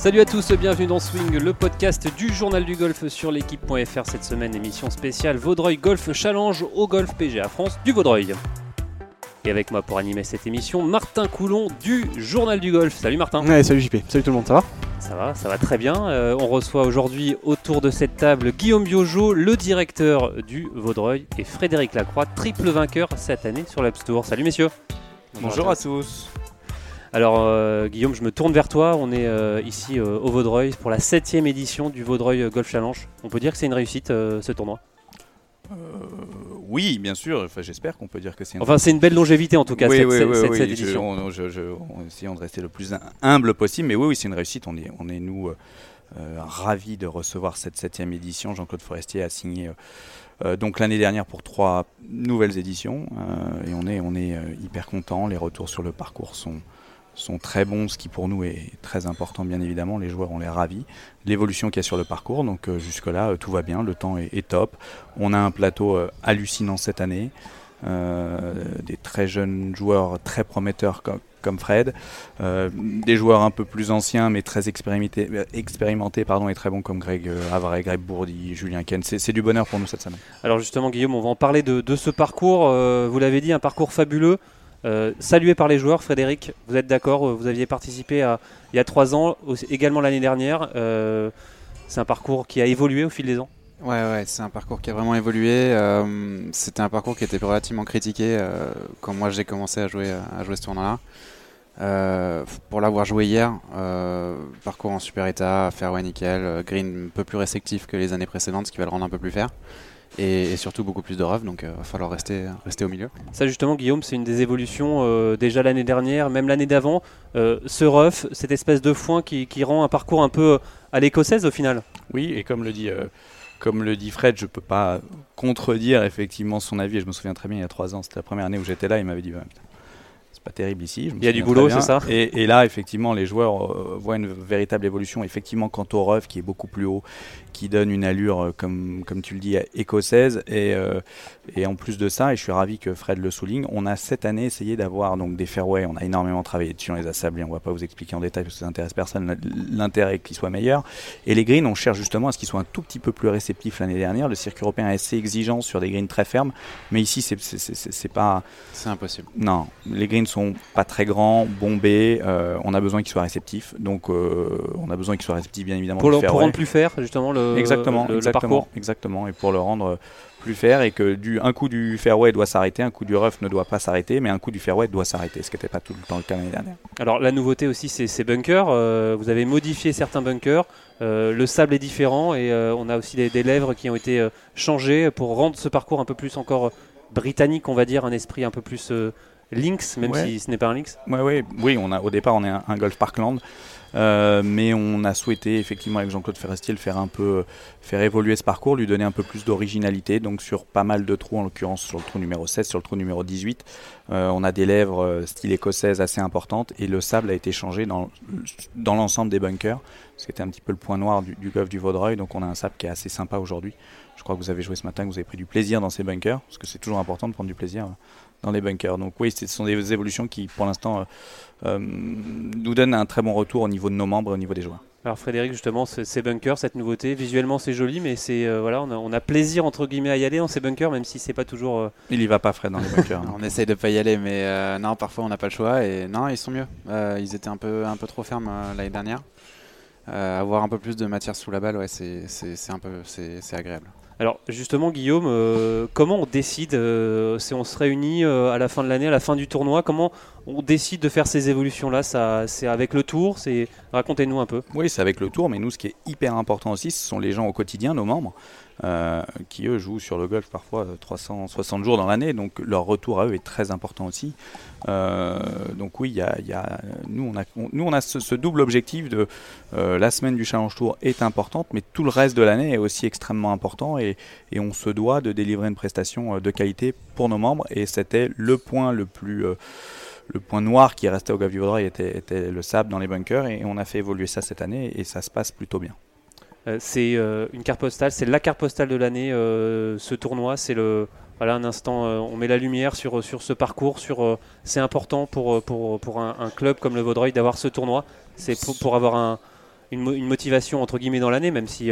Salut à tous, bienvenue dans Swing, le podcast du journal du golf sur l'équipe.fr. Cette semaine, émission spéciale Vaudreuil Golf Challenge au Golf PGA France du Vaudreuil. Et avec moi pour animer cette émission, Martin Coulon du journal du golf. Salut Martin. Ouais, salut JP, salut tout le monde, ça va? Ça va, ça va très bien. Euh, on reçoit aujourd'hui autour de cette table Guillaume Biojo, le directeur du Vaudreuil, et Frédéric Lacroix, triple vainqueur cette année sur l'App Store. Salut messieurs. Bonjour à tous. Alors euh, Guillaume, je me tourne vers toi. On est euh, ici euh, au Vaudreuil pour la septième édition du Vaudreuil Golf Challenge. On peut dire que c'est une réussite ce tournoi? Oui, bien sûr. Enfin, j'espère qu'on peut dire que c'est. une- Enfin, c'est une belle longévité en tout cas oui, cette, oui, cette- oui, cette- oui, cette je- édition. on, je- je- on essayons de rester le plus hum- humble possible, mais oui, oui, c'est une réussite. On est, on est nous euh, ravis de recevoir cette septième édition. Jean-Claude Forestier a signé euh, donc l'année dernière pour trois nouvelles éditions, euh, et on est, on est hyper content. Les retours sur le parcours sont sont très bons, ce qui pour nous est très important bien évidemment. Les joueurs ont l'air ravis. L'évolution qu'il y a sur le parcours, donc euh, jusque-là euh, tout va bien, le temps est, top. On a un plateau euh, hallucinant cette année, des très jeunes joueurs très prometteurs comme, Fred, des joueurs un peu plus anciens mais très expérimentés, pardon, et très bons comme Greg Avray, Greg Bourdi, Julien Ken. C'est du bonheur pour nous cette semaine. Alors justement Guillaume, on va en parler de, ce parcours. Vous l'avez dit, un parcours fabuleux. Euh, salué par les joueurs, Frédéric, vous êtes d'accord euh, Vous aviez participé il y a trois ans, également l'année dernière. Euh, c'est un parcours qui a évolué au fil des ans? Ouais, ouais, c'est un parcours qui a vraiment évolué. C'était un parcours qui était relativement critiqué quand moi j'ai commencé à jouer, à ce tournoi-là. Pour l'avoir joué hier, parcours en super état, fairway nickel, green un peu plus réceptif que les années précédentes, ce qui va le rendre un peu plus fair. Et, et surtout beaucoup plus de rough, donc il va falloir rester, rester au milieu. Ça justement Guillaume, c'est une des évolutions euh, déjà l'année dernière, même l'année d'avant. Euh, ce rough, cette espèce de foin qui, qui rend un parcours un peu à l'écossaise au final. Oui, et comme le dit, euh, comme le dit Fred, je peux pas contredire effectivement son avis. Et je me souviens très bien, il y a trois ans, c'était la première année où j'étais là, il m'avait dit bah, putain, c'est pas terrible ici. Il y a du boulot, c'est ça et, et là, effectivement, les joueurs euh, voient une véritable évolution. Effectivement, quant au rough qui est beaucoup plus haut, qui donne une allure, euh, comme, comme tu le dis, écossaise. Et, euh, et en plus de ça, et je suis ravi que Fred le souligne, on a cette année essayé d'avoir donc des fairways. On a énormément travaillé dessus, on les a sablés. On va pas vous expliquer en détail parce que ça n'intéresse personne. L'intérêt est qu'ils soient meilleurs. Et les greens, on cherche justement à ce qu'ils soient un tout petit peu plus réceptifs l'année dernière. Le circuit européen est assez exigeant sur des greens très fermes, mais ici, c'est- pas. C'est impossible. Non, les greens sont pas très grands, bombés. euh, on a besoin qu'ils soient réceptifs. Donc, euh, on a besoin qu'ils soient réceptifs, bien évidemment. Pour, le, pour rendre plus fair justement le, exactement, le- parcours. exactement, et pour le rendre plus fair et que du un coup du fairway doit s'arrêter, un coup du rough ne doit pas s'arrêter, mais un coup du fairway doit s'arrêter, ce qui n'était pas tout le temps le cas l'année dernière. Alors la nouveauté aussi c'est ces bunkers. Euh, vous avez modifié certains bunkers. Euh, le sable est différent et euh, on a aussi des, des lèvres qui ont été changées pour rendre ce parcours un peu plus encore britannique, on va dire, un esprit un peu plus links, même Ouais. si ce n'est pas un links. Ouais, ouais, oui, on a, au départ, on est un, un golf parkland. Euh, mais on a souhaité effectivement avec Jean-Claude Ferrestier le faire un peu euh, faire évoluer ce parcours, lui donner un peu plus d'originalité. Donc sur pas mal de trous, en l'occurrence sur le trou numéro 16, sur le trou numéro 18, euh, on a des lèvres style écossaise assez importantes et le sable a été changé dans, dans l'ensemble des bunkers, ce qui était un petit peu le point noir du, du golf du Vaudreuil. Donc on a un sable qui est assez sympa aujourd'hui. Je crois que vous avez joué ce matin, que vous avez pris du plaisir dans ces bunkers, parce que c'est toujours important de prendre du plaisir dans les bunkers. Donc oui, ce sont des évolutions qui pour l'instant euh, euh, nous donnent un très bon retour au niveau de nos membres, et au niveau des joueurs. Alors Frédéric justement, ce- ces bunkers, cette nouveauté, visuellement c'est joli, mais c'est euh, voilà, on a, on a plaisir entre guillemets à y aller dans ces bunkers, même si c'est pas toujours. euh, Il y va pas Fred dans les bunkers. hein. On essaye de pas y aller, mais euh, non, parfois on n'a pas le choix. Et non, ils sont mieux. Euh, ils étaient un peu, un peu trop fermes euh, l'année dernière. Euh, avoir un peu plus de matière sous la balle, ouais, c'est c'est- c'est un peu, c'est c'est agréable. Alors justement Guillaume, euh, comment on décide euh, si on se réunit euh, à la fin de l'année, à la fin du tournoi, comment on décide de faire ces évolutions là Ça, c'est avec le tour, racontez-nous un peu. Oui, c'est avec le tour, mais nous, ce qui est hyper important aussi, ce sont les gens au quotidien, nos membres, euh, qui eux jouent sur le golf parfois euh, 360 jours dans l'année, donc leur retour à eux est très important aussi. Euh, donc oui, y y a- nous, on a, nous on a ce, double objectif de euh, la semaine du Challenge Tour est importante, mais tout le reste de l'année est aussi extrêmement important et, on se doit de délivrer une prestation euh, de qualité pour nos membres et c'était le point le plus euh, le point noir qui restait au Vaudreuil était, était le sable dans les bunkers et on a fait évoluer ça cette année et ça se passe plutôt bien. Euh, c'est euh, une carte postale, c'est la carte postale de l'année. euh, ce tournoi, c'est le voilà un instant. on met la lumière sur sur ce parcours. Sur c'est important pour pour pour un, club comme le Vaudreuil d'avoir ce tournoi. C'est pour, avoir un une, motivation entre guillemets dans l'année, même si.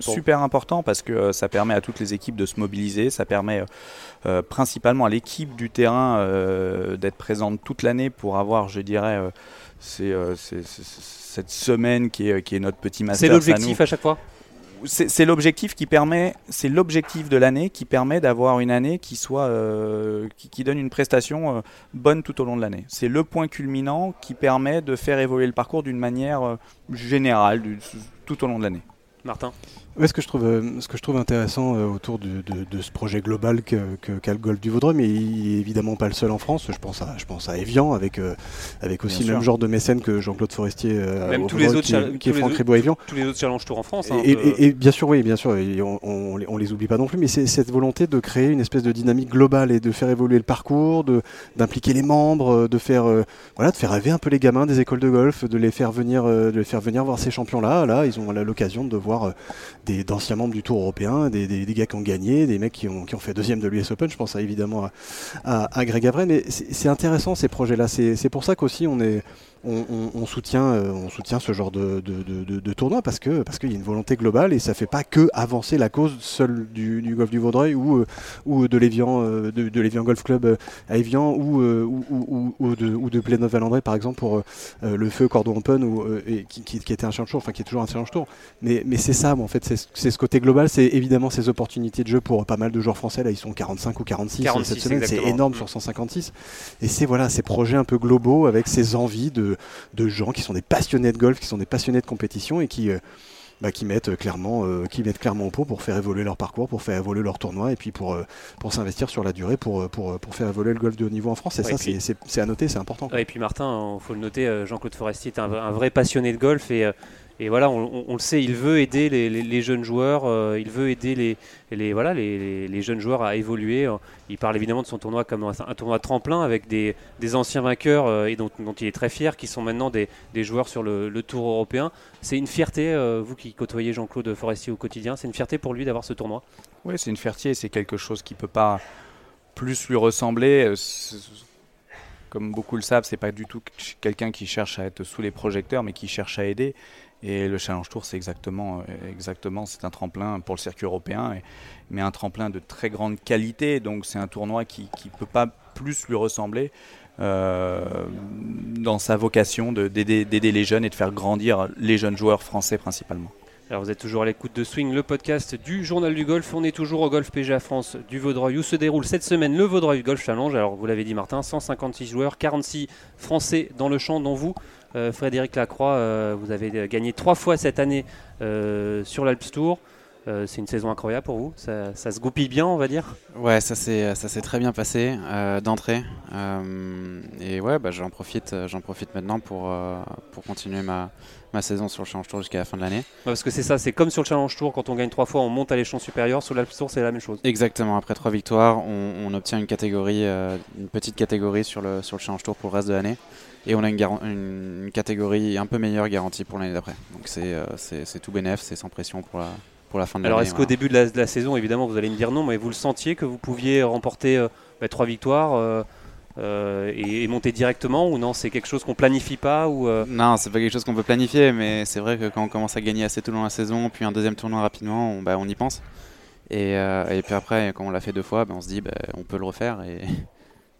Super important parce que ça permet à toutes les équipes de se mobiliser, ça permet principalement à l'équipe du terrain d'être présente toute l'année pour avoir, je dirais, cette semaine qui est, qui est notre petit master. C'est l'objectif à chaque fois c'est l'objectif qui permet, c'est l'objectif de l'année qui permet d'avoir une année qui soit, euh, qui, donne une prestation euh, bonne tout au long de l'année. C'est le point culminant qui permet de faire évoluer le parcours d'une manière euh, générale tout au long de l'année. Martin ce, que je trouve, euh, ce que je trouve intéressant euh, autour de, ce projet global qu'a que, le Golf du Vaudreuil, mais il n'est évidemment pas le seul en France. Je pense à, je pense à Evian, avec, euh, avec aussi le même genre de mécène que Jean-Claude Forestier même tous les autres qui, est, Franck Ribot Evian. Tous les autres Challenge Tour en France. Hein, et, bien sûr, oui, bien sûr, on, on, les oublie pas non plus, mais c'est cette volonté de créer une espèce de dynamique globale et de faire évoluer le parcours, d'impliquer les membres, de faire, voilà, de faire rêver un peu les gamins des écoles de golf, de les faire venir, de les faire venir voir ces champions-là. Là, ils ont l'occasion de voir d'anciens membres du Tour européen, des, des, gars qui ont gagné, des mecs qui ont, fait deuxième de l'US Open. Je pense évidemment à, à, Greg Avray, mais c'est intéressant ces projets-là. C'est pour ça qu'aussi on est on, soutient, euh, on soutient ce genre de, de, tournoi parce que parce qu'il y a une volonté globale et ça fait pas que avancer la cause seule du, golf du Vaudreuil ou, euh, ou de l'Evian euh, de, Golf Club à Evian ou, ou, ou, de, ou de Valandré par exemple pour le feu Cordon Open ou, et, qui, qui, était un challenge tour, enfin qui est toujours un challenge tour. Mais, mais c'est ça, en fait, c'est ce côté global, c'est évidemment ces opportunités de jeu pour pas mal de joueurs français. Là, ils sont 45 ou 46, cette semaine, c'est énorme sur 156. Et c'est voilà ces projets un peu globaux avec ces envies de de, gens qui sont des passionnés de golf, qui sont des passionnés de compétition et qui, euh, bah, qui mettent clairement, euh, qui mettent clairement au pot pour faire évoluer leur parcours, pour faire évoluer leur tournoi et puis pour, euh, pour s'investir sur la durée pour, pour, pour, faire évoluer le golf de haut niveau en France. Et ça, c'est à noter, c'est important. et puis Martin, il faut le noter, Jean-Claude Forestier est un, un, vrai passionné de golf et et voilà, on, le sait, il veut aider les, jeunes joueurs, euh, il veut aider les, voilà, les, jeunes joueurs à évoluer. Il parle évidemment de son tournoi comme un, tournoi tremplin avec des, anciens vainqueurs euh, et dont, il est très fier, qui sont maintenant des, joueurs sur le, Tour européen. C'est une fierté, euh, vous qui côtoyez Jean-Claude Forestier au quotidien, c'est une fierté pour lui d'avoir ce tournoi? Oui, c'est une fierté, c'est quelque chose qui ne peut pas plus lui ressembler comme beaucoup le savent, c'est pas du tout quelqu'un qui cherche à être sous les projecteurs, mais qui cherche à aider. Et le Challenge Tour, c'est exactement, euh, exactement, c'est un tremplin pour le circuit européen, mais un tremplin de très grande qualité. Donc c'est un tournoi qui ne peut pas plus lui ressembler euh, dans sa vocation d'aider les jeunes et de faire grandir les jeunes joueurs français principalement. Alors vous êtes toujours à l'écoute de Swing, le podcast du Journal du Golf. On est toujours au Golf PGA France du Vaudreuil où se déroule cette semaine le Vaudreuil Golf Challenge. Alors vous l'avez dit Martin, 156 joueurs, 46 Français dans le champ, dont vous, Frédéric Lacroix, euh, vous avez gagné trois fois cette année euh, sur l'Alps Tour. C'est une saison incroyable pour vous ça, se goupille bien, on va dire Ouais, ça s'est très bien passé d'entrée. et ouais, bah, j'en profite, profite maintenant pour, pour continuer ma, ma saison sur le Challenge Tour jusqu'à la fin de l'année. parce que c'est ça, c'est comme sur le Challenge Tour, quand on gagne trois fois, on monte à l'échelon supérieur. Sur l'Alps Tour, c'est la même chose. Exactement. Après trois victoires, on, obtient une catégorie, une petite catégorie sur le, sur le Challenge Tour pour le reste de l'année et on a une, une, catégorie un peu meilleure garantie pour l'année d'après. Donc c'est euh, tout bénéf, c'est sans pression pour la, pour la fin de l'année. Alors est-ce qu'au début de la, saison, évidemment, vous allez me dire non, mais vous le sentiez que vous pouviez remporter euh, bah, trois victoires euh, et, monter directement ou non C'est quelque chose qu'on planifie pas ou Non, c'est pas quelque chose qu'on peut planifier, mais c'est vrai que quand on commence à gagner assez tout le long de la saison, puis un deuxième tournoi rapidement, on, bah, on y pense. Et, et, puis après, quand on l'a fait deux fois, bah, on se dit bah, on peut le refaire et,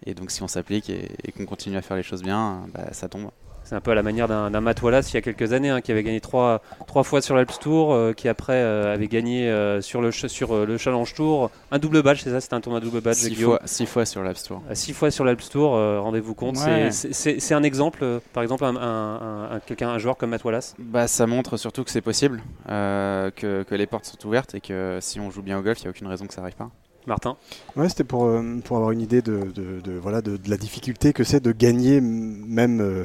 et donc si on s'applique et, qu'on continue à faire les choses bien, bah, ça tombe. C'est un peu à la manière d'un Matt Wallace il y a quelques années, hein, qui avait gagné trois, trois fois sur l'Alps Tour, euh, qui après euh, avait gagné euh, sur, le, sur le Challenge Tour un double badge, c'est ça C'était un tournoi double badge Six, fois, six fois sur l'Alps Tour. six fois sur l'Alps Tour, rendez-vous compte. C'est un exemple, par exemple, un, un, quelqu'un, un joueur comme Matt Wallace bah, Ça montre surtout que c'est possible, que, que, les portes sont ouvertes et que si on joue bien au golf, il n'y a aucune raison que ça n'arrive pas. Martin Ouais, c'était pour, euh, pour avoir une idée de, voilà, de, la difficulté que c'est de gagner, même, euh,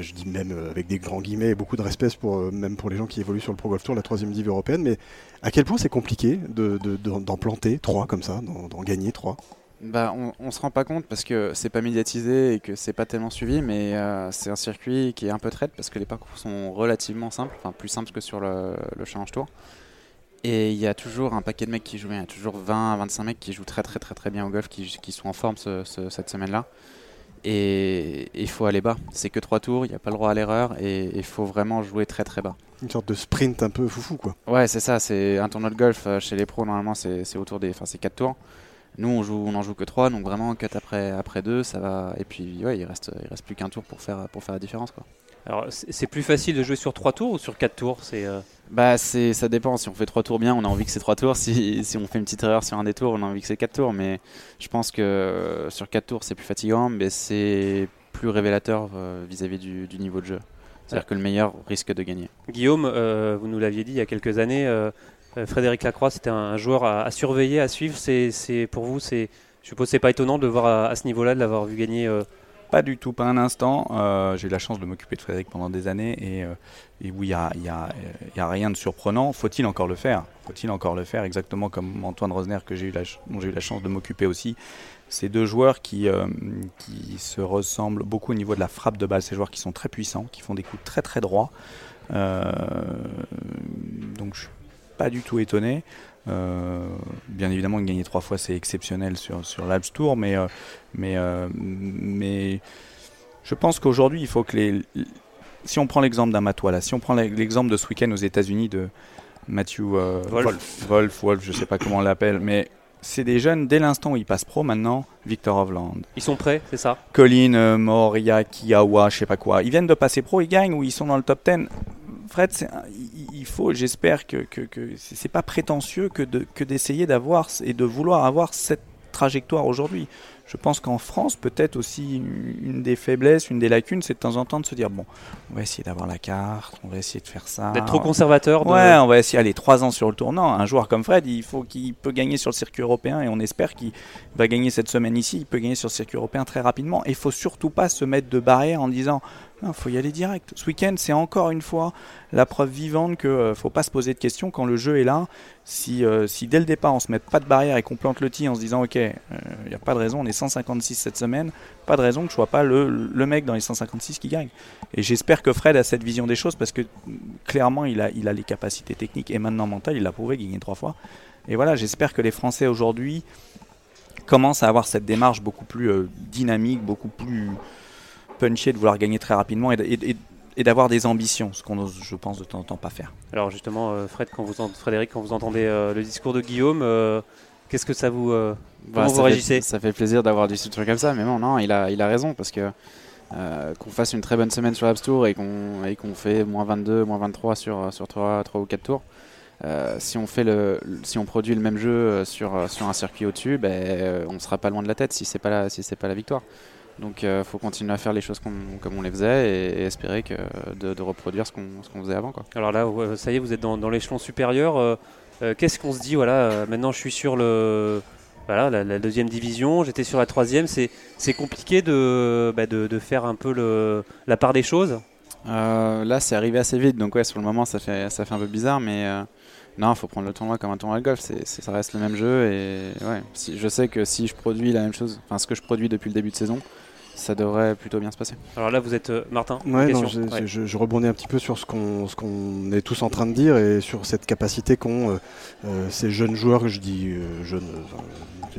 je dis même euh, avec des grands guillemets et beaucoup de respect pour, même pour les gens qui évoluent sur le Pro Golf Tour, la troisième div européenne, mais à quel point c'est compliqué d'en planter trois comme ça, d'en gagner trois? Bah, on, ne se rend pas compte parce que c'est pas médiatisé et que c'est pas tellement suivi, mais c'est un circuit qui est un peu traite parce que les parcours sont relativement simples, enfin plus simples que sur le, le Challenge Tour. Et il y a toujours un paquet de mecs qui jouent bien. Il y a toujours 20 à 25 mecs qui jouent très très très très bien au golf, qui sont en forme cette semaine-là. Et il faut aller bas. C'est que trois tours, il n'y a pas le droit à l'erreur et il faut vraiment jouer très très bas. Une sorte de sprint un peu foufou quoi. Ouais, c'est ça. C'est un tournoi de golf euh, chez les pros normalement c'est autour des, enfin c'est quatre tours. Nous on joue, on en joue que trois, donc vraiment 4 après après deux, ça va. Et puis ouais, il reste il reste plus qu'un tour pour faire pour faire la différence quoi. Alors c'est plus facile de jouer sur 3 tours ou sur 4 tours C'est euh, bah c'est ça dépend. Si on fait 3 tours bien, on a envie que c'est 3 tours. Si, si, on fait une petite erreur sur un des tours, on a envie que c'est 4 tours. Mais je pense que sur 4 tours c'est plus fatigant, mais c'est plus révélateur euh, vis-à-vis du, du, niveau de jeu. C'est-à-dire que le meilleur risque de gagner. Guillaume, euh, vous nous l'aviez dit il y a quelques années, Frédéric Lacroix c'était un, joueur à, à, surveiller, à suivre. C'est pour vous, c'est je suppose c'est pas étonnant de voir à, à ce niveau-là de l'avoir vu gagner pas du tout, pas un instant. Euh, j'ai eu la chance de m'occuper de Frédéric pendant des années et, euh, oui, il n'y a, rien de surprenant. Faut-il encore le faire? Faut-il encore le faire Exactement comme Antoine Rosner, que j'ai eu la, dont j'ai eu la chance de m'occuper aussi? Ces deux joueurs qui, euh, qui se ressemblent beaucoup au niveau de la frappe de balle. Ces joueurs qui sont très puissants, qui font des coups très très droits. donc je suis pas du tout étonné. Euh, bien évidemment, gagner trois fois, c'est exceptionnel sur, sur Labs Tour, mais, euh, mais, euh, mais je pense qu'aujourd'hui, il faut que les. Si on prend l'exemple d'un Matois, là, si on prend l'exemple de ce week-end aux États-Unis de Matthew Wolf. Wolf, Wolf, je sais pas comment on l'appelle, mais c'est des jeunes, dès l'instant où ils passent pro, maintenant, Victor Hovland. Ils sont prêts, c'est ça? Colin, Moria, Kiawa, je sais pas quoi. Ils viennent de passer pro, ils gagnent ou ils sont dans le top 10. Fred, il faut, j'espère que, que, que c'est pas prétentieux que, de, que d'essayer d'avoir et de vouloir avoir cette trajectoire aujourd'hui. Je pense qu'en France, peut-être aussi une des faiblesses, une des lacunes, c'est de temps en temps de se dire bon, on va essayer d'avoir la carte, on va essayer de faire ça. D'être trop conservateur. Ouais, on va essayer aller trois ans sur le tournant. Un joueur comme Fred, il faut qu'il peut gagner sur le circuit européen et on espère qu'il va gagner cette semaine ici. Il peut gagner sur le circuit européen très rapidement. Et il faut surtout pas se mettre de barrière en disant il faut y aller direct. Ce week-end, c'est encore une fois la preuve vivante qu'il ne euh, faut pas se poser de questions quand le jeu est là. Si, euh, si dès le départ on se met pas de barrière et qu'on plante le tir en se disant ok, il euh, n'y a pas de raison, on est 156 cette semaine, pas de raison que je sois pas le, le mec dans les 156 qui gagne. Et j'espère que Fred a cette vision des choses parce que clairement il a, il a les capacités techniques et maintenant mentales, il l'a prouvé, gagné trois fois. Et voilà, j'espère que les Français aujourd'hui commencent à avoir cette démarche beaucoup plus dynamique, beaucoup plus puncher, de vouloir gagner très rapidement et, d'avoir des ambitions, ce qu'on je pense, de temps en temps pas faire. Alors justement, euh, Fred, quand vous Frédéric, quand vous entendez euh, le discours de Guillaume, euh, qu'est-ce que ça vous, bah, vous réagissez Ça fait plaisir d'avoir du soutien comme ça, mais non, non, il a, il a raison parce que qu'on fasse une très bonne semaine sur l'App Tour et qu'on qu'on fait moins 22, moins 23 sur, sur 3, 3 ou 4 tours. si on fait le, si on produit le même jeu sur, sur un circuit au-dessus, ben, on sera pas loin de la tête si c'est pas la, si c'est pas la victoire. Donc il euh, faut continuer à faire les choses comme on les faisait et, espérer que de, reproduire ce qu'on faisait avant. Quoi. Alors là, ça y est, vous êtes dans, l'échelon supérieur. Euh, euh, qu'est-ce qu'on se dit voilà, Maintenant, je suis sur le, voilà, la, deuxième division, j'étais sur la troisième. C'est compliqué de, bah, de, de, faire un peu le, la part des choses? Là, c'est arrivé assez vite. Donc ouais, sur le moment, ça fait, ça fait un peu bizarre. Mais non, il faut prendre le tournoi comme un tournoi de golf. C'est ça reste le même jeu. Et ouais, si, je sais que si je produis la même chose, enfin ce que je produis depuis le début de saison, ça devrait plutôt bien se passer. Alors là, vous êtes euh, Martin. Ouais, non, je, rebondis un petit peu sur ce qu'on ce qu'on est tous en train de dire et sur cette capacité qu'ont euh, euh, ces jeunes joueurs, je dis jeunes,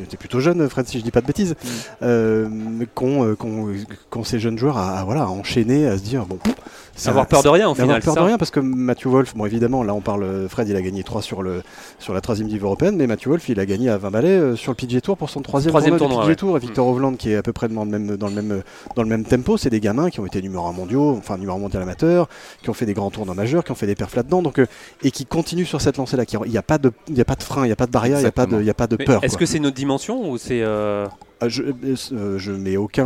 tu plutôt jeune, Fred, si je dis pas de bêtises, mm. qu'ont ces jeunes joueurs à, voilà, à enchaîner, à se dire bon. Avoir peur de rien au final. Avoir peur de rien parce que Mathieu Wolf, bon évidemment, là on parle, Fred il a gagné 3 sur, le, sur la troisième div européenne, mais Mathieu Wolf il a gagné à 20 balais sur le PGA Tour pour son troisième, troisième tournoi, PGA Tour et Victor Hovland qui est à peu près dans le même, dans le même dans le même tempo. C'est des gamins qui ont été numéro 1 mondiaux, enfin numéro 1 mondial amateur, qui ont fait des grands tournois majeurs, qui ont fait des perfs là-dedans, donc euh, et qui continuent sur cette lancée-là. Il n'y a pas de, a pas de frein, il n'y a pas de barrière, il n'y a pas de, il a pas de peur. Est-ce que c'est notre dimension ou c'est euh, ah, je, euh, je mets aucun,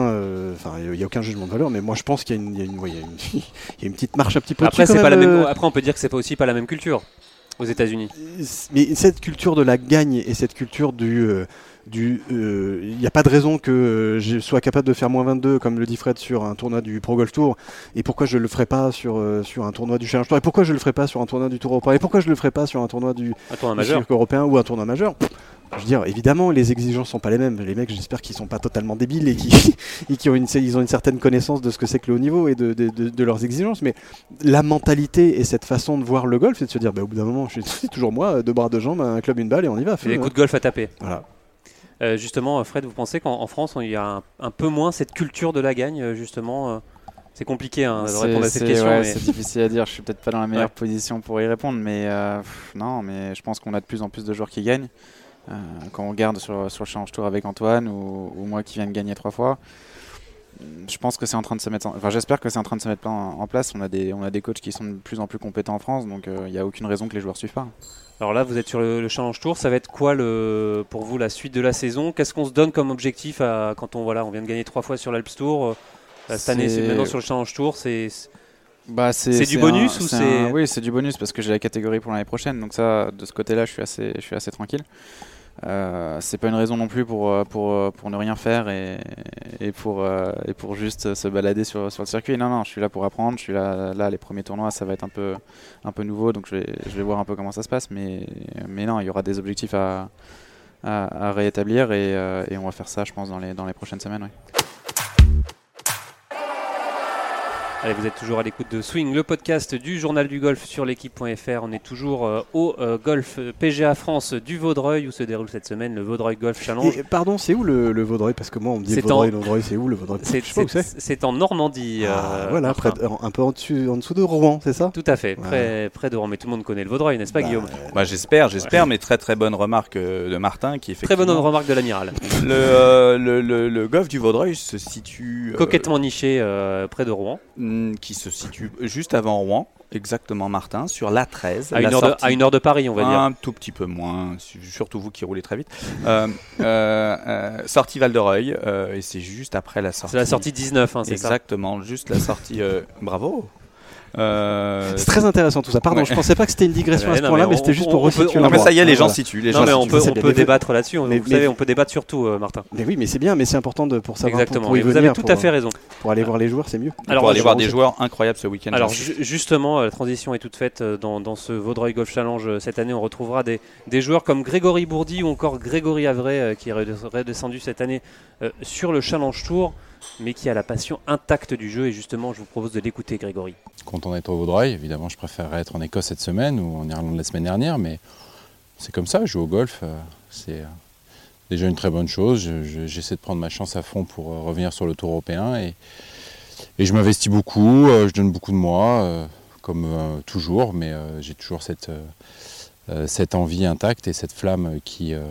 enfin il n'y a aucun jugement de valeur, mais moi je pense qu'il y, y, y, a une petite marche un petit peu. Après c'est pas la même. Après on peut dire que c'est pas aussi pas la même culture aux États-Unis. Mais cette culture de la gagne et cette culture du il n'y euh, a pas de raison que euh, je sois capable de faire moins 22 comme le dit Fred sur un tournoi du Pro Golf Tour et pourquoi je le ferai pas sur, euh, sur un tournoi du Challenge Tour? Et pourquoi je le ferai pas sur un tournoi du Tour européen? Et pourquoi je le ferai pas sur un tournoi du, Cirque européen ou un tournoi majeur? Je veux dire, évidemment, les exigences sont pas les mêmes. Les mecs, j'espère qu'ils sont pas totalement débiles et qu'ils ont, une, ils ont une certaine connaissance de ce que c'est que le haut niveau et de, de, de, leurs exigences. Mais la mentalité et cette façon de voir le golf, c'est de se dire, bah, au bout d'un moment, c'est toujours moi, deux bras, deux jambes, un club, une balle et on y va. Fais des coups de golf à taper. Voilà. Euh, justement, Fred, vous pensez qu'en en France, il y a un, un peu moins cette culture de la gagne, euh, justement euh, C'est compliqué hein, de répondre à cette question. ouais, mais- C'est difficile à dire, je suis peut-être pas dans la meilleure Ouais. position pour y répondre, mais euh, pff, non, mais je pense qu'on a de plus en plus de joueurs qui gagnent. Euh, quand on regarde sur, sur le Challenge Tour avec Antoine ou, ou moi qui viens de gagner trois fois, je pense que c'est en train de se mettre, en- enfin j'espère que c'est en train de se mettre en, en place. On a des, on a des coachs qui sont de plus en plus compétents en France, donc il n'y a aucune raison que les joueurs suivent pas. Alors là, vous êtes sur le, le Challenge Tour. Ça va être quoi le, pour vous la suite de la saison? Qu'est-ce qu'on se donne comme objectif à, quand on, voilà, on vient de gagner trois fois sur l'Alps Tour euh, Cette année, c'est maintenant sur le Challenge Tour, c'est Bah, C'est du bonus un- ou c'est c'est- un- Oui, c'est du bonus parce que j'ai la catégorie pour l'année prochaine. Donc ça, de ce côté-là, je suis assez, je suis assez tranquille. Euh, c'est pas une raison non plus pour, euh, pour, euh, pour ne rien faire et, pour, et pour juste se balader sur, sur le circuit. Non, non, je suis là pour apprendre. Je suis là, là les premiers tournois, ça va être un peu, un peu nouveau. Donc je vais, je vais voir un peu comment ça se passe. Mais, mais non, il y aura des objectifs à, à, réétablir et, et on va faire ça, je pense, dans les, dans les prochaines semaines. Allez, vous êtes toujours à l'écoute de Swing, le podcast du journal du golf sur l'équipe.fr. On est toujours euh, au euh, golf PGA France du Vaudreuil où se déroule cette semaine le Vaudreuil Golf Challenge. Et, pardon, c'est où le, le Vaudreuil? Parce que moi, on me dit le Vaudreuil, en- Vaudreuil, c'est où le Vaudreuil? C'est Je sais pas où c'est. c'est- c'est en Normandie. Ah, euh, voilà, Martin. près de- un peu en dessous, en dessous de Rouen, c'est ça? Tout à fait, près, près de Rouen. Mais tout le monde connaît le Vaudreuil, n'est-ce pas, Bah, Guillaume? Bah, j'espère, j'espère, mais très très bonne remarque de Martin qui Très effectivement. bonne remarque de l'amiral. Le, euh, le, le, le golfe du Vaudreuil se situe. euh, Coquettement niché euh, près de Rouen. Hmm, qui se situe juste avant Rouen, exactement Martin, sur l'A13. À la une, heure de, sortie- à une heure de Paris, on va dire. Un tout petit peu moins, surtout vous qui roulez très vite. Euh, euh, euh, sortie Val de Reuil, euh, et c'est juste après la sortie. C'est la sortie 19, hein, c'est ça? Exactement, juste la sortie. bravo. Euh, C'est très intéressant tout ça. Pardon, Ouais. je pensais pas que c'était une digression à ce point-là, mais c'était juste pour resituer on- non, mais ça y est, les gens situent. Les Non, gens mais on peut, on débattre là-dessus. on- Vous savez, on peut débattre sur tout, euh, Martin. Mais oui, mais c'est bien, mais c'est important de, pour savoir Exactement. pour, pour y Et vous venir, avez tout pour, à fait raison. pour aller voir les joueurs, c'est mieux. Alors, pour aller voir des joueurs incroyables ce week-end. Alors ju- justement, euh, la transition est toute faite dans, ce Vaudreuil Golf Challenge cette année. On retrouvera des, joueurs comme Grégory Bourdi ou encore Grégory Avray qui est redes- redescendu cette année sur le Challenge Tour, mais qui a la passion intacte du jeu. Et justement, je vous propose de l'écouter, Grégory. content d'être au Vaudreuil. Évidemment, je préférerais être en Écosse cette semaine ou en Irlande la semaine dernière, mais c'est comme ça, jouer au golf, euh, c'est euh, déjà une très bonne chose. Je- je- J'essaie de prendre ma chance à fond pour euh, revenir sur le tour européen et, je m'investis beaucoup, je donne beaucoup de moi, comme toujours, mais j'ai toujours cette, cette envie intacte et cette flamme qui, euh,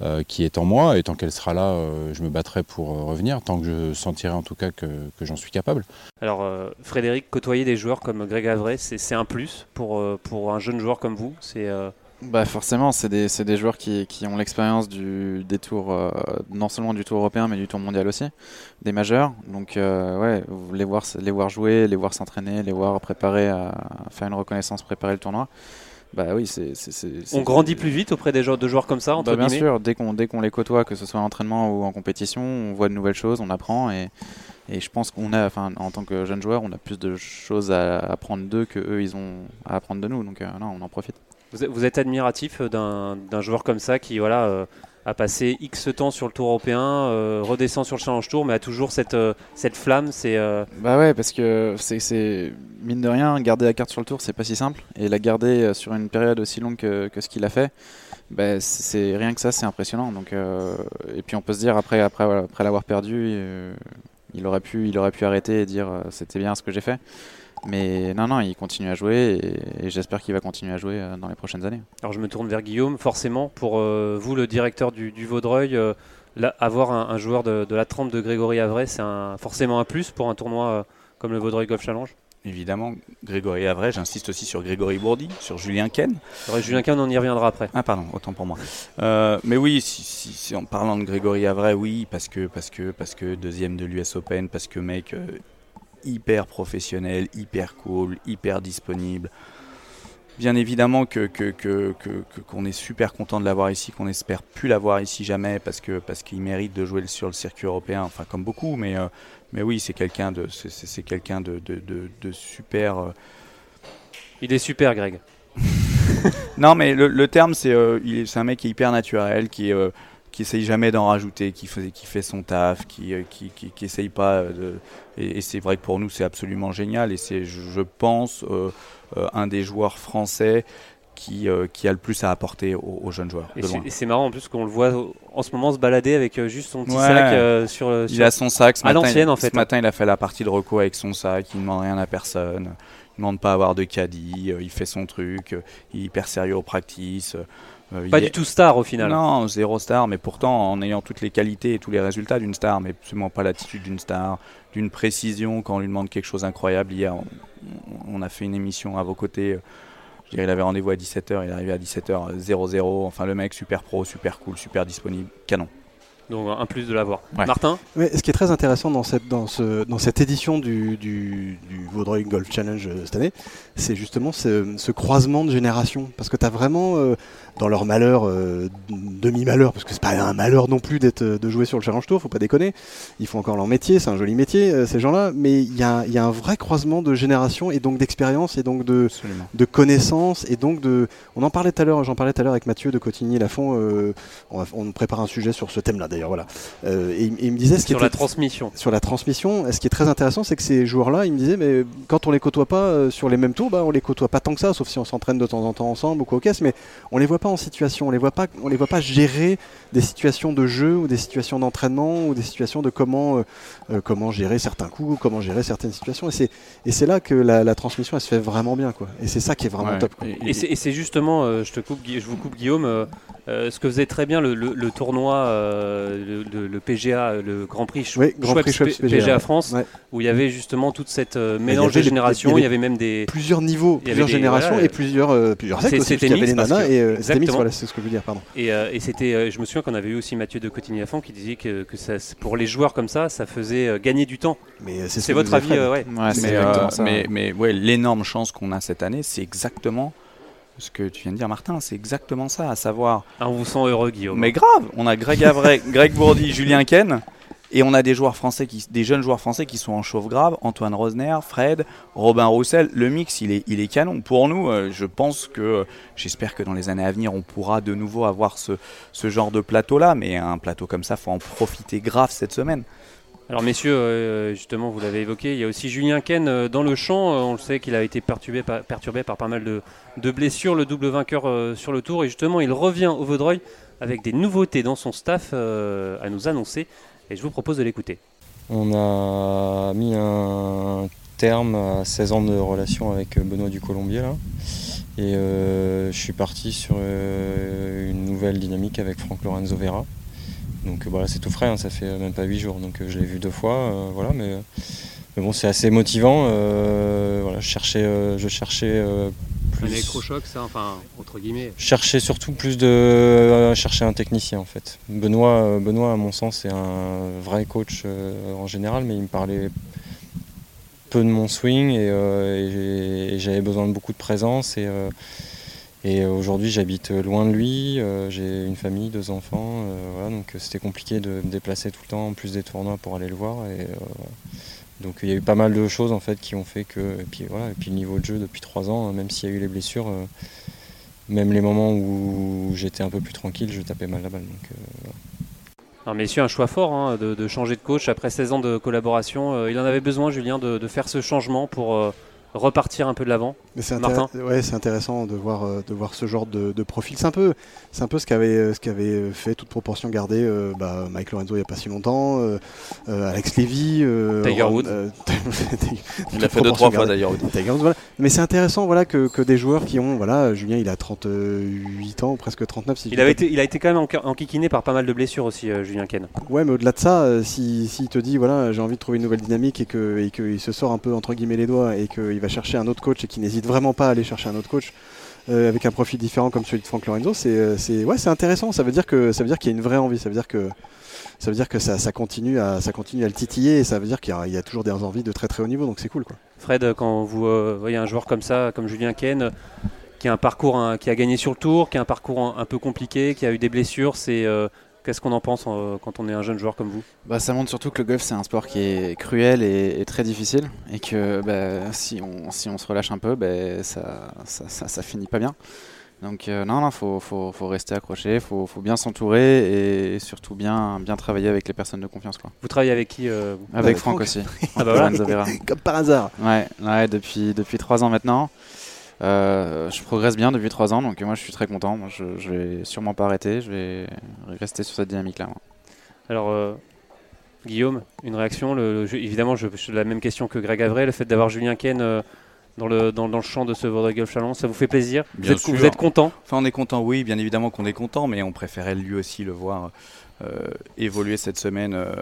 euh, qui est en moi, et tant qu'elle sera là, euh, je me battrai pour euh, revenir, tant que je sentirai en tout cas que, que j'en suis capable. Alors, euh, Frédéric, côtoyer des joueurs comme Greg Avray, c'est un plus pour, euh, pour un jeune joueur comme vous? C'est euh, Bah forcément, c'est des, c'est des joueurs qui, qui ont l'expérience du, des tours, euh, non seulement du tour européen, mais du tour mondial aussi, des majeurs. Donc euh, ouais, les voir, les voir jouer, les voir s'entraîner, les voir préparer à, à faire une reconnaissance, préparer le tournoi. Bah oui, c'est... on grandit plus vite auprès des joueurs, de joueurs comme ça, entre Bah, bien guillemets. sûr, dès qu'on dès qu'on les côtoie, que ce soit en entraînement ou en compétition, on voit de nouvelles choses, on apprend et, et je pense qu'on a, enfin en tant que jeune joueur, on a plus de choses à apprendre d'eux que eux ils ont à apprendre de nous. Donc euh, non, on en profite. Vous êtes, vous êtes admiratif d'un d'un joueur comme ça qui voilà, euh, a passé X temps sur le tour européen, euh, redescend sur le Challenge Tour, mais a toujours cette, euh, cette flamme. C'est euh, Bah ouais, parce que c'est- mine de rien, garder la carte sur le tour, c'est pas si simple. Et la garder sur une période aussi longue que, que ce qu'il a fait, bah, c'est rien que ça, c'est impressionnant. Donc, et puis on peut se dire après, après, après l'avoir perdu, il aurait pu, il aurait pu arrêter et dire c'était bien ce que j'ai fait. Mais non, non, il continue à jouer et, et j'espère qu'il va continuer à jouer euh, dans les prochaines années. Alors je me tourne vers Guillaume, forcément, pour euh, vous, le directeur du, du Vaudreuil, euh, là, avoir un, un joueur de, de la trempe de Grégory Avray, c'est un- forcément un plus pour un tournoi euh, comme le Vaudreuil Golf Challenge? Évidemment, Grégory Avray, j'insiste aussi sur Grégory Bourdi, sur Julien Ken. Alors, Julien Kahn, on y reviendra après. Ah pardon, autant pour moi. Euh, mais oui, si, si- si en parlant de Grégory Avray, oui, parce que parce que parce que deuxième de l'US Open, parce que mec euh, hyper professionnel, hyper cool, hyper disponible. Bien évidemment que qu'on est super content de l'avoir ici, qu'on espère plus l'avoir ici jamais parce que parce qu'il mérite de jouer sur le circuit européen, enfin comme beaucoup, mais euh, mais oui, c'est quelqu'un de c'est- quelqu'un de, de, de- de super. euh, Il est super, Greg. non, mais le, le terme, c'est euh, il est- c'est un mec qui est hyper naturel, qui euh, qui essaye jamais d'en rajouter, qui fait qui fait son taf, qui euh, qui, qui, qui essaye pas euh, de. Et, et c'est vrai que pour nous, c'est absolument génial. Et c'est, je, pense, euh, euh, un des joueurs français qui, euh, qui a le plus à apporter aux, aux jeunes joueurs. Et c'est- marrant en plus qu'on le voit en ce moment se balader avec euh, juste son petit Ouais. sac euh, sur, euh, Il sur- a son sac. Ce à matin, en fait. Ce matin, il a fait la partie de recours avec son sac. Il ne demande rien à personne. Il ne demande pas à avoir de caddie. Il fait son truc. Il est hyper sérieux au practice. Euh, pas du est- tout star au final. Non, zéro star, mais pourtant en ayant toutes les qualités et tous les résultats d'une star, mais absolument pas l'attitude d'une star, d'une précision quand on lui demande quelque chose d'incroyable. Hier, on, on a fait une émission à vos côtés. euh, Je dirais, il avait rendez-vous à 17h, il est arrivé à 17h00. Enfin, le mec, super pro, super cool, super disponible, canon. Donc un plus de l'avoir. Ouais. Martin Mais ce qui est très intéressant dans cette, dans ce, dans cette édition du, du, du Vaudreuil Golf Challenge euh, cette année, c'est justement ce, ce croisement de générations. Parce que tu as vraiment, euh, dans leur malheur, euh, demi-malheur, parce que c'est pas un malheur non plus d'être, de jouer sur le Challenge Tour, faut pas déconner. Ils font encore leur métier, c'est un joli métier, euh, ces gens-là. Mais il y a, il y a un vrai croisement de générations et donc d'expérience et donc de, Absolument. de connaissances et donc de. On en parlait tout à l'heure, j'en parlais tout à l'heure avec Mathieu de Cotigny Lafont. Euh, on, va- on prépare un sujet sur ce thème-là d'ailleurs, voilà. Euh, et, il- et il me disait ce qui sur la transmission. sur la transmission, ce qui est très intéressant, c'est que ces joueurs-là, ils me disaient, mais quand on les côtoie pas euh, sur les mêmes tours, bah, on les côtoie pas tant que ça, sauf si on s'entraîne de temps en temps ensemble ou quoi au caisse, mais on les voit pas en situation, on les voit pas, on les voit pas gérer des situations de jeu ou des situations d'entraînement ou des situations de comment, euh, euh, comment gérer certains coups, comment gérer certaines situations. Et c'est, et c'est là que la, la transmission, elle se fait vraiment bien, quoi. Et c'est ça qui est vraiment Ouais. top. quoi. Et- Et c'est- justement, euh, je te coupe, je vous coupe Guillaume, euh, euh, ce que faisait très bien le, le- le tournoi, euh, le, le- le PGA, le Grand Prix, Sch- Oui, Grand Prix Schweppes Schweppes P- PGA, France, ouais. où il y avait justement toute cette euh, mélange de générations. il y Il y avait même des. Plusieurs niveaux, plusieurs des- générations voilà, et plusieurs, euh, plusieurs c'était parce qu'il y avait les mix parce nanas que- et euh, c'était mix, voilà, c'est ce que je veux dire, pardon. Et, euh, et c'était, euh, je me souviens qu'on avait eu aussi Mathieu de Cotigny-Lafont qui disait que, que ça, pour les joueurs comme ça, ça faisait euh, gagner du temps. Mais c'est ce votre avis, euh, ouais. Ouais, euh, mais, mais ouais, l'énorme chance qu'on a cette année, c'est exactement ce que tu viens de dire, Martin. C'est exactement ça, à savoir. Ah, on vous sent heureux, Guillaume. Mais grave, on a Greg Avray, Greg Bourdi, Julien Ken. Et on a des joueurs français qui, des jeunes joueurs français qui sont en chauffe grave, Antoine Rosner, Fred, Robin Roussel. Le mix, il est, il est canon. Pour nous, euh, je pense que, j'espère que dans les années à venir, on pourra de nouveau avoir ce, ce genre de plateau-là. Mais un plateau comme ça, faut en profiter grave cette semaine. Alors messieurs, euh, justement, vous l'avez évoqué, il y a aussi Julien Ken euh, dans le champ. Euh, on le sait qu'il a été perturbé par, pas mal de, de blessures, le double vainqueur sur le tour. Et justement, il revient au Vaudreuil avec des nouveautés dans son staff à nous annoncer. Et je vous propose de l'écouter. On a mis un terme à 16 ans de relation avec Benoît du Colombier. Et je suis parti sur une nouvelle dynamique avec Franck Lorenzo Vera. Donc euh, voilà, c'est tout frais, hein, ça fait même pas 8 jours, donc euh, je l'ai vu deux fois, euh, voilà, mais, mais bon, c'est assez motivant. euh, voilà, je cherchais, euh, je cherchais euh, Un plus. électrochoc, ça, enfin, entre guillemets. Je cherchais surtout plus de euh, chercher un technicien en fait. Benoît, euh, Benoît à mon sens, est un vrai coach euh, en général, mais il me parlait peu de mon swing et, euh, j'avais besoin de beaucoup de présence et, euh, et aujourd'hui j'habite loin de lui, euh, j'ai une famille, deux enfants, euh, voilà, donc euh, c'était compliqué de me déplacer tout le temps, en plus des tournois pour aller le voir et euh, donc il y a eu pas mal de choses en fait qui ont fait que et puis voilà et puis le niveau de jeu depuis trois ans, même s'il y a eu les blessures. euh, même les moments où j'étais un peu plus tranquille, je tapais mal la balle. Euh, Alors messieurs, un choix fort hein, de, changer de coach après 16 ans de collaboration. Euh, il en avait besoin, Julien, de, faire ce changement pour euh, repartir un peu de l'avant. Mais c'est ouais, intéressant de voir, euh, de voir ce genre de, de profil. C'est un peu, c'est un peu ce qu'avait, euh, ce qu'avait euh, fait toute proportion gardée euh, bah, Mike Lorenzo il n'y a pas si longtemps, euh, euh, Alex Levy, euh, Tiger Woods. euh, Il a fait deux, trois fois d'ailleurs. Tiger Woods, voilà. Mais c'est intéressant voilà, que, que des joueurs qui ont, voilà, Julien il a 38 ans, presque 39 si je Il, avait été, il a été quand même enquiquiné par pas mal de blessures aussi, euh, Julien Ken. Ouais, mais au-delà de ça, euh, si, s'il te dit voilà, j'ai envie de trouver une nouvelle dynamique et que et qu'il se sort un peu entre guillemets les doigts et qu'il va chercher un autre coach et qu'il n'hésite vraiment pas à aller chercher un autre coach euh, avec un profil différent comme celui de Frank Lorenzo, c'est euh, c'est ouais, c'est intéressant. Ça veut dire que ça veut dire qu'il y a une vraie envie. Ça veut dire que ça veut dire que ça, continue à ça continue à le titiller et ça veut dire qu'il y a, toujours des envies de très très haut niveau. Donc c'est cool quoi. Fred, quand vous euh, voyez un joueur comme ça, comme Julien Ken, qui a un parcours, hein, qui a gagné sur le tour, qui a un parcours un, peu compliqué, qui a eu des blessures, c'est qu'est-ce qu'on en pense euh, quand on est un jeune joueur comme vous Bah, ça montre surtout que le golf c'est un sport qui est cruel et, et très difficile et que bah, si, on, si on se relâche un peu, bah, ça, ça, ça, ça finit pas bien. Donc euh, non, non, faut, faut, faut rester accroché, faut, faut bien s'entourer et surtout bien, bien travailler avec les personnes de confiance. Quoi. Vous travaillez avec qui euh, vous Avec Avec Franck Franck. aussi. Ah bah voilà. Comme par hasard. Ouais, ouais depuis, depuis trois ans maintenant. Euh, je progresse bien depuis 3 ans, donc moi je suis très content. Moi, je, je vais sûrement pas arrêter, je vais rester sur cette dynamique-là. Alors, euh, Guillaume, une réaction le, le jeu- Évidemment, je, je- la même question que Greg Avray, le fait d'avoir Julien Ken euh, dans, le, dans, dans le champ de ce Vaudreuil Golf Challenge, ça vous fait plaisir? Vous Bien êtes, sûr. vous êtes content? Enfin, on est content, oui, bien évidemment qu'on est content, mais on préférait lui aussi le voir évoluer cette semaine euh,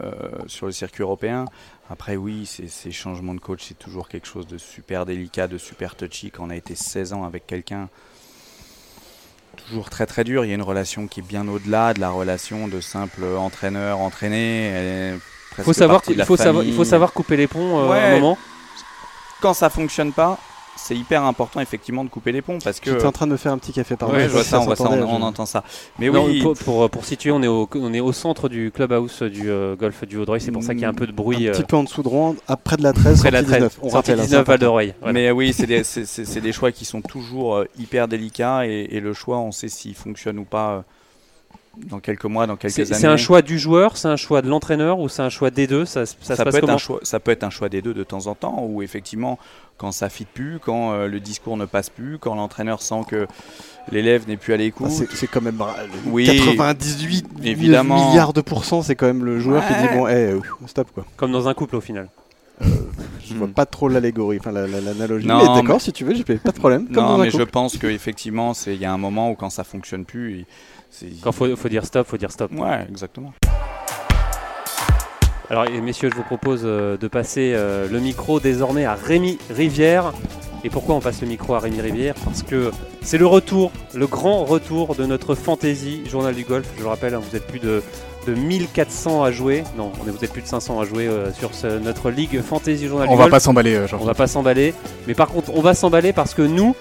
sur le circuit européen. Après, oui, ces, ces changements de coach, c'est toujours quelque chose de super délicat, de super touchy. Quand on a été 16 ans avec quelqu'un, toujours très très dur. Il y a une relation qui est bien au-delà de la relation de simple faut savoir, partie de il, faut savoir, il faut famille. savoir couper les ponts euh, à un Ouais. moment. Quand ça fonctionne pas, c'est hyper important effectivement de couper les ponts parce que. J'étais en train de me faire un petit café par Ouais, là, je vois ça, on, voit ça, on, s'entendait, on je- entend ça. Mais Non, oui, pour, pour, pour situer, on est, au, on est au centre du clubhouse du euh, golf du Vaudreuil, c'est pour ça qu'il y a un peu de bruit. Un euh, petit peu en dessous de Rouen, après de la 13, près de la sortie 13, 19. On rappelle, hein, 19 c'est Val d'Oreille. Voilà. Mais oui, c'est des, c'est- c'est- c'est des choix qui sont toujours euh, hyper délicats et, et le choix, on sait s'il fonctionne ou pas euh, dans quelques mois, dans quelques C'est années. c'est un choix du joueur, c'est un choix de l'entraîneur ou c'est un choix des deux? Ça, ça, se ça, passe peut être un choix, ça peut être un choix des deux de temps en temps, où effectivement, quand ça fit plus, quand euh, le discours ne passe plus, quand l'entraîneur sent que l'élève n'est plus à l'écoute. Ah, c'est- quand même euh, Oui, 98 évidemment. milliards de pourcents, c'est quand même le joueur qui dit bon, eh, euh, stop quoi. Comme dans un couple au final. Je vois pas trop l'allégorie, enfin la- la- l'analogie. Non, mais d'accord, mais- si tu veux, j'ai pas de problème. Comme non, dans un mais je couple. pense qu'effectivement, il y a un moment où quand ça fonctionne plus. Quand faut, faut dire stop, faut dire stop. Ouais, exactement. Alors messieurs, je vous propose euh, de passer euh, le micro désormais à Rémi Rivière. Et pourquoi on passe le micro à Rémi Rivière? Parce que c'est le retour, le grand retour de notre fantasy journal du golf. Je le rappelle, hein, vous êtes plus de, de 1400 à jouer. Non, on est- vous êtes plus de 500 à jouer euh, sur ce- notre ligue fantasy journal On du va golf. pas s'emballer, Jean. On va pas s'emballer. Mais par contre, on va s'emballer parce que nous,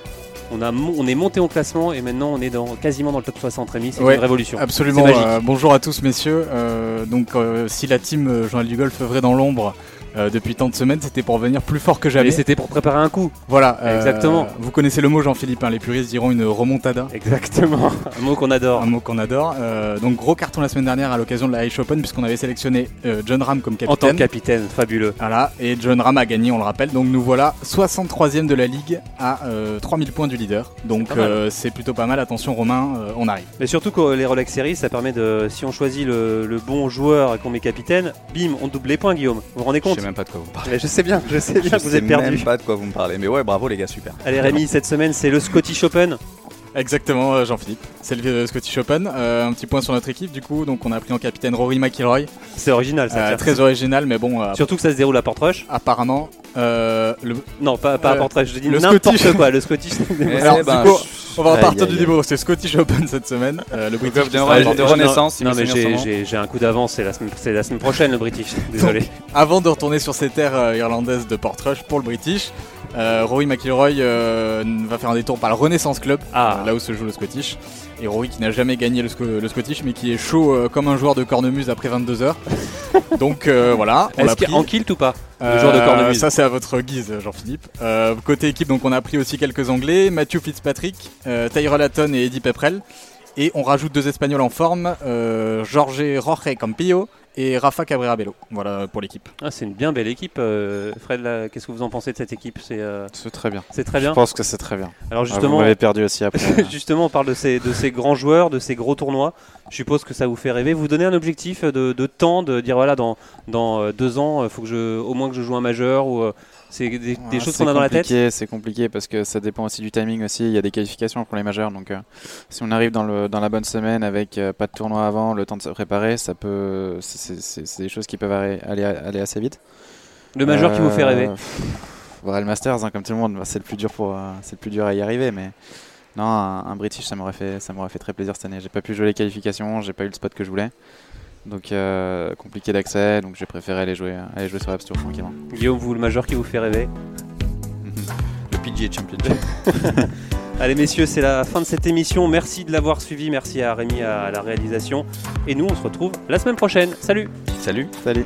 on, a, on est monté au classement et maintenant on est dans, quasiment dans le top 60 Rémi. C'est Ouais, une révolution. Absolument. Euh, bonjour à tous, messieurs. Euh, donc, euh, si la team du Golf œuvrait dans l'ombre euh, depuis tant de semaines, c'était pour venir plus fort que Mais jamais. c'était pour préparer un coup. Voilà. euh, Exactement. Vous connaissez le mot, Jean-Philippe. hein, les puristes diront une remontada. Exactement. un mot qu'on adore. Un mot qu'on adore. Euh, donc gros carton la semaine dernière à l'occasion de la Irish Open puisqu'on avait sélectionné John Ram comme En tant capitaine. que capitaine, fabuleux. Voilà, et John Ram a gagné, on le rappelle. Donc nous voilà 63e de la ligue à euh, 3000 points du leader. Donc C'est plutôt pas mal. Attention Romain, on arrive. Mais surtout que les Rolex Series, ça permet de, si on choisit le, le bon joueur et qu'on met capitaine, bim, on double les points, Guillaume. Vous vous rendez compte sais même pas de quoi vous parlez. Mais Je sais bien, je sais bien Je que vous sais êtes perdu. même pas de quoi vous me parlez. Mais ouais, bravo les gars, super. Allez Rémi, cette semaine c'est le Scottish Open. Exactement, euh, Jean-Philippe. C'est le euh, Scottish Open. Euh, un petit point sur notre équipe, du coup. Donc, on a pris en capitaine Rory McIlroy. C'est original ça. Euh, très original, mais bon, euh, Surtout que ça se déroule à Portrush. apparemment, euh, le- Non, pas, pas à Portrush, je dis le n'importe Scottish. quoi. Le Scottish. Eh Alors, ben, du coup, je- on va repartir du niveau. C'est Scottish Open cette semaine. Euh, le British. de, Ah, de non, Renaissance, non mais j'ai- un coup d'avance, c'est la, semaine- c'est la semaine prochaine le British. Désolé. Avant de retourner sur ces terres euh, irlandaises de Portrush pour le British, euh, Rory McIlroy euh, va faire un détour par le Renaissance Club, Ah. euh, là où se joue le Scottish. Rory qui n'a jamais gagné le, Sco- le Scottish, mais qui est chaud euh, comme un joueur de cornemuse après 22 heures. Donc euh, voilà, Est-ce qu'il en kilt ou pas Euh, joueur de cornemuse? Ça c'est à votre guise, Jean-Philippe. Côté équipe, donc on a pris aussi quelques Anglais, Matthew Fitzpatrick, Tyrell Hatton et Eddie Pepperell. Et on rajoute deux Espagnols en forme, Jorge Roche Campillo et Rafa Cabrera Bello. Voilà pour l'équipe. Ah, C'est une bien belle équipe. euh, Fred, là, qu'est-ce que vous en pensez de cette équipe? C'est euh, C'est très bien. c'est très Je bien. pense que c'est très bien. Alors Ah, vous justement, m'avez perdu aussi après. Justement, on parle de ces, de ces grands joueurs, de ces gros tournois. Je suppose que ça vous fait rêver. Vous donnez un objectif de, de temps, de dire voilà, dans, dans euh, deux ans, il faut que je, au moins que je joue un majeur ou euh, c'est des, des Ouais, choses qu'on a dans la tête. C'est compliqué parce que ça dépend aussi du timing aussi. Il y a des qualifications pour les majeurs. Donc, euh, si on arrive dans, le, dans la bonne semaine avec euh, pas de tournoi avant, le temps de se préparer, ça peut. c'est- des choses qui peuvent aller, aller, aller assez vite. Le majeur qui vous fait Euh, rêver. pff, ouais, le Masters, hein, comme tout le monde, bah, c'est le plus dur pour, euh, le plus dur à y arriver. Mais non, un, un British, ça m'aurait fait, ça m'aurait fait très plaisir cette année. J'ai pas pu jouer les qualifications, j'ai pas eu le spot que je voulais. Donc euh, compliqué d'accès, donc j'ai préféré aller jouer, aller jouer sur App Store tranquillement. Guillaume, vous, le majeur qui vous fait rêver. Le PGA Championship. Allez messieurs, c'est la fin de cette émission. Merci de l'avoir suivi. Merci à Rémi à la réalisation. Et nous, on se retrouve la semaine prochaine. Salut Salut. Salut